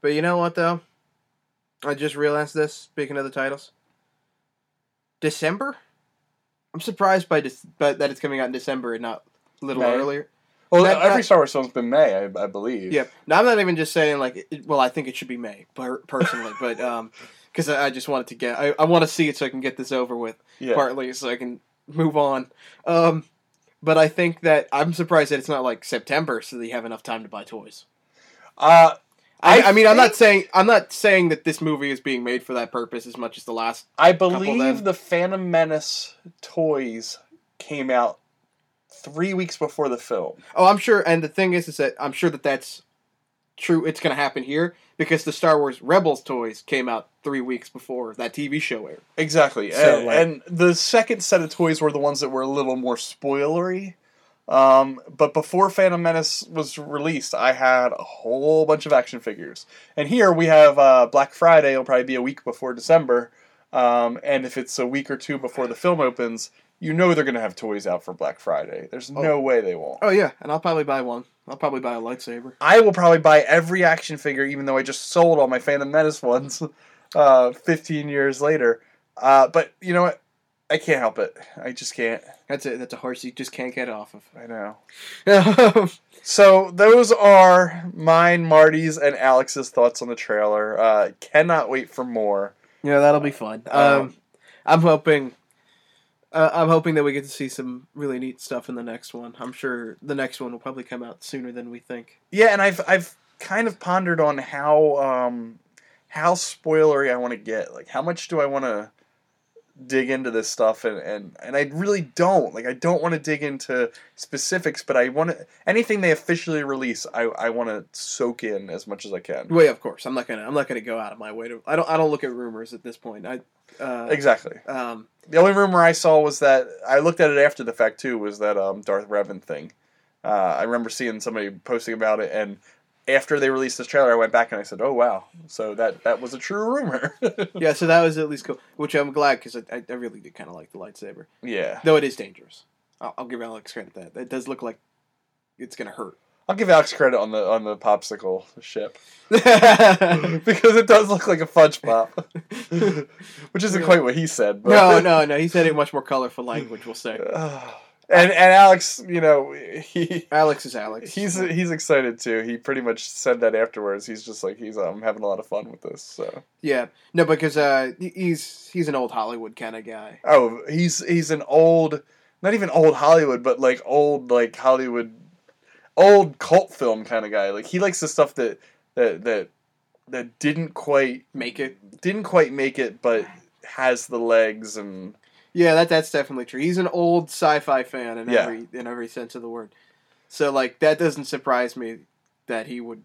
But you know what, though? I just realized this, speaking of the titles. December? I'm surprised by, this, by that it's coming out in December and not a little May. earlier. Well, That- every that- Star Wars film's been May, I, I believe. Yeah. Now I'm not even just saying like, it, well, I think it should be May per- personally, but um, because I, I just wanted to get, I, I want to see it so I can get this over with. Yeah. Partly so I can move on. Um, but I think that I'm surprised that it's not like September, so that you have enough time to buy toys. Uh, I, I mean, I'm not saying I'm not saying that this movie is being made for that purpose as much as the last. I believe the Phantom Menace toys came out three weeks before the film. Oh, I'm sure. And the thing is, is that I'm sure that that's true. It's going to happen here because the Star Wars Rebels toys came out three weeks before that TV show aired. Exactly. So, and, like- and the second set of toys were the ones that were a little more spoilery. Um, but before Phantom Menace was released, I had a whole bunch of action figures. And here we have uh, Black Friday. It'll probably be a week before December. Um, and if it's a week or two before the film opens, you know they're going to have toys out for Black Friday. There's no way they won't. Oh yeah, and I'll probably buy one. I'll probably buy a lightsaber. I will probably buy every action figure, even though I just sold all my Phantom Menace ones uh, 15 years later. Uh, but you know what? I can't help it. I just can't. That's a that's a horse you just can't get off of. I know. So those are mine, Marty's, and Alex's thoughts on the trailer. Uh, cannot wait for more. yeah, that'll be fun. Um, Um, I'm hoping. Uh, I'm hoping that we get to see some really neat stuff in the next one. I'm sure the next one will probably come out sooner than we think. Yeah, and I've I've kind of pondered on how um, how spoilery I want to get. Like, how much do I want to dig into this stuff? And, and and I really don't. Like, I don't want to dig into specifics, but I want to anything they officially release. I, I want to soak in as much as I can. Well, yeah, of course. I'm not gonna. I'm not gonna go out of my way to. I don't. I don't look at rumors at this point. I. Uh, Exactly. Um. The only rumor I saw was that I looked at it after the fact too. Was that um, Darth Revan thing? Uh, I remember seeing somebody posting about it, and after they released this trailer, I went back and I said, "Oh wow!" So that that was a true rumor. Yeah. So that was at least cool, which I'm glad because I, I really did kind of like the lightsaber, yeah. though it is dangerous. I'll, I'll give Alex credit that it does look like it's gonna hurt. I'll give Alex credit on the on the popsicle ship because it does look like a fudge pop, which isn't quite what he said. But no, no. He said it in much more colorful language. We'll say. Ah. And and Alex, you know, he Alex is Alex. he's he's excited too. He pretty much said that afterwards. He's just like he's I'm um having a lot of fun with this. So yeah. No, because uh, he's he's an old Hollywood kind of guy. oh, he's he's an old, not even old Hollywood, but like old like Hollywood, old cult film kind of guy. Like he likes the stuff that that that that didn't quite Make it. didn't quite make it, but has the legs and Yeah, that that's definitely true. He's an old sci-fi fan in Yeah. every in every sense of the word. So like that doesn't surprise me that he would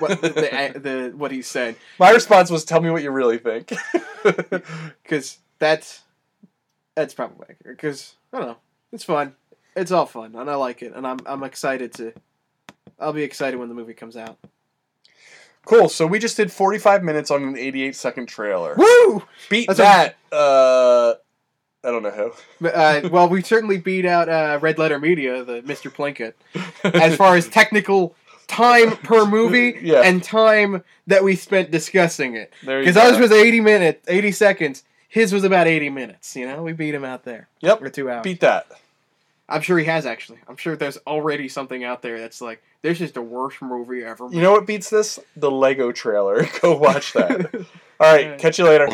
what the, the what he said my response was, "Tell me what you really think." because that's that's probably accurate. Because I don't know, it's fun. It's all fun, and I like it, and I'm I'm excited to. I'll be excited when the movie comes out. cool. So we just did forty five minutes on an eighty eight second trailer. Woo! Beat That's that. uh, I don't know who. Uh, well, we certainly beat out uh, Red Letter Media, the Mr. Plinkett, as far as technical time per movie Yeah. and time that we spent discussing it. Because ours was 80 minutes, 80 seconds. His was about 80 minutes. You know, we beat him out there. Yep. Or two hours. Beat that. I'm sure he has actually. I'm sure there's already something out there that's like, this is the worst movie ever. You know what beats this? The Lego trailer. Go watch that. All right. Catch you later.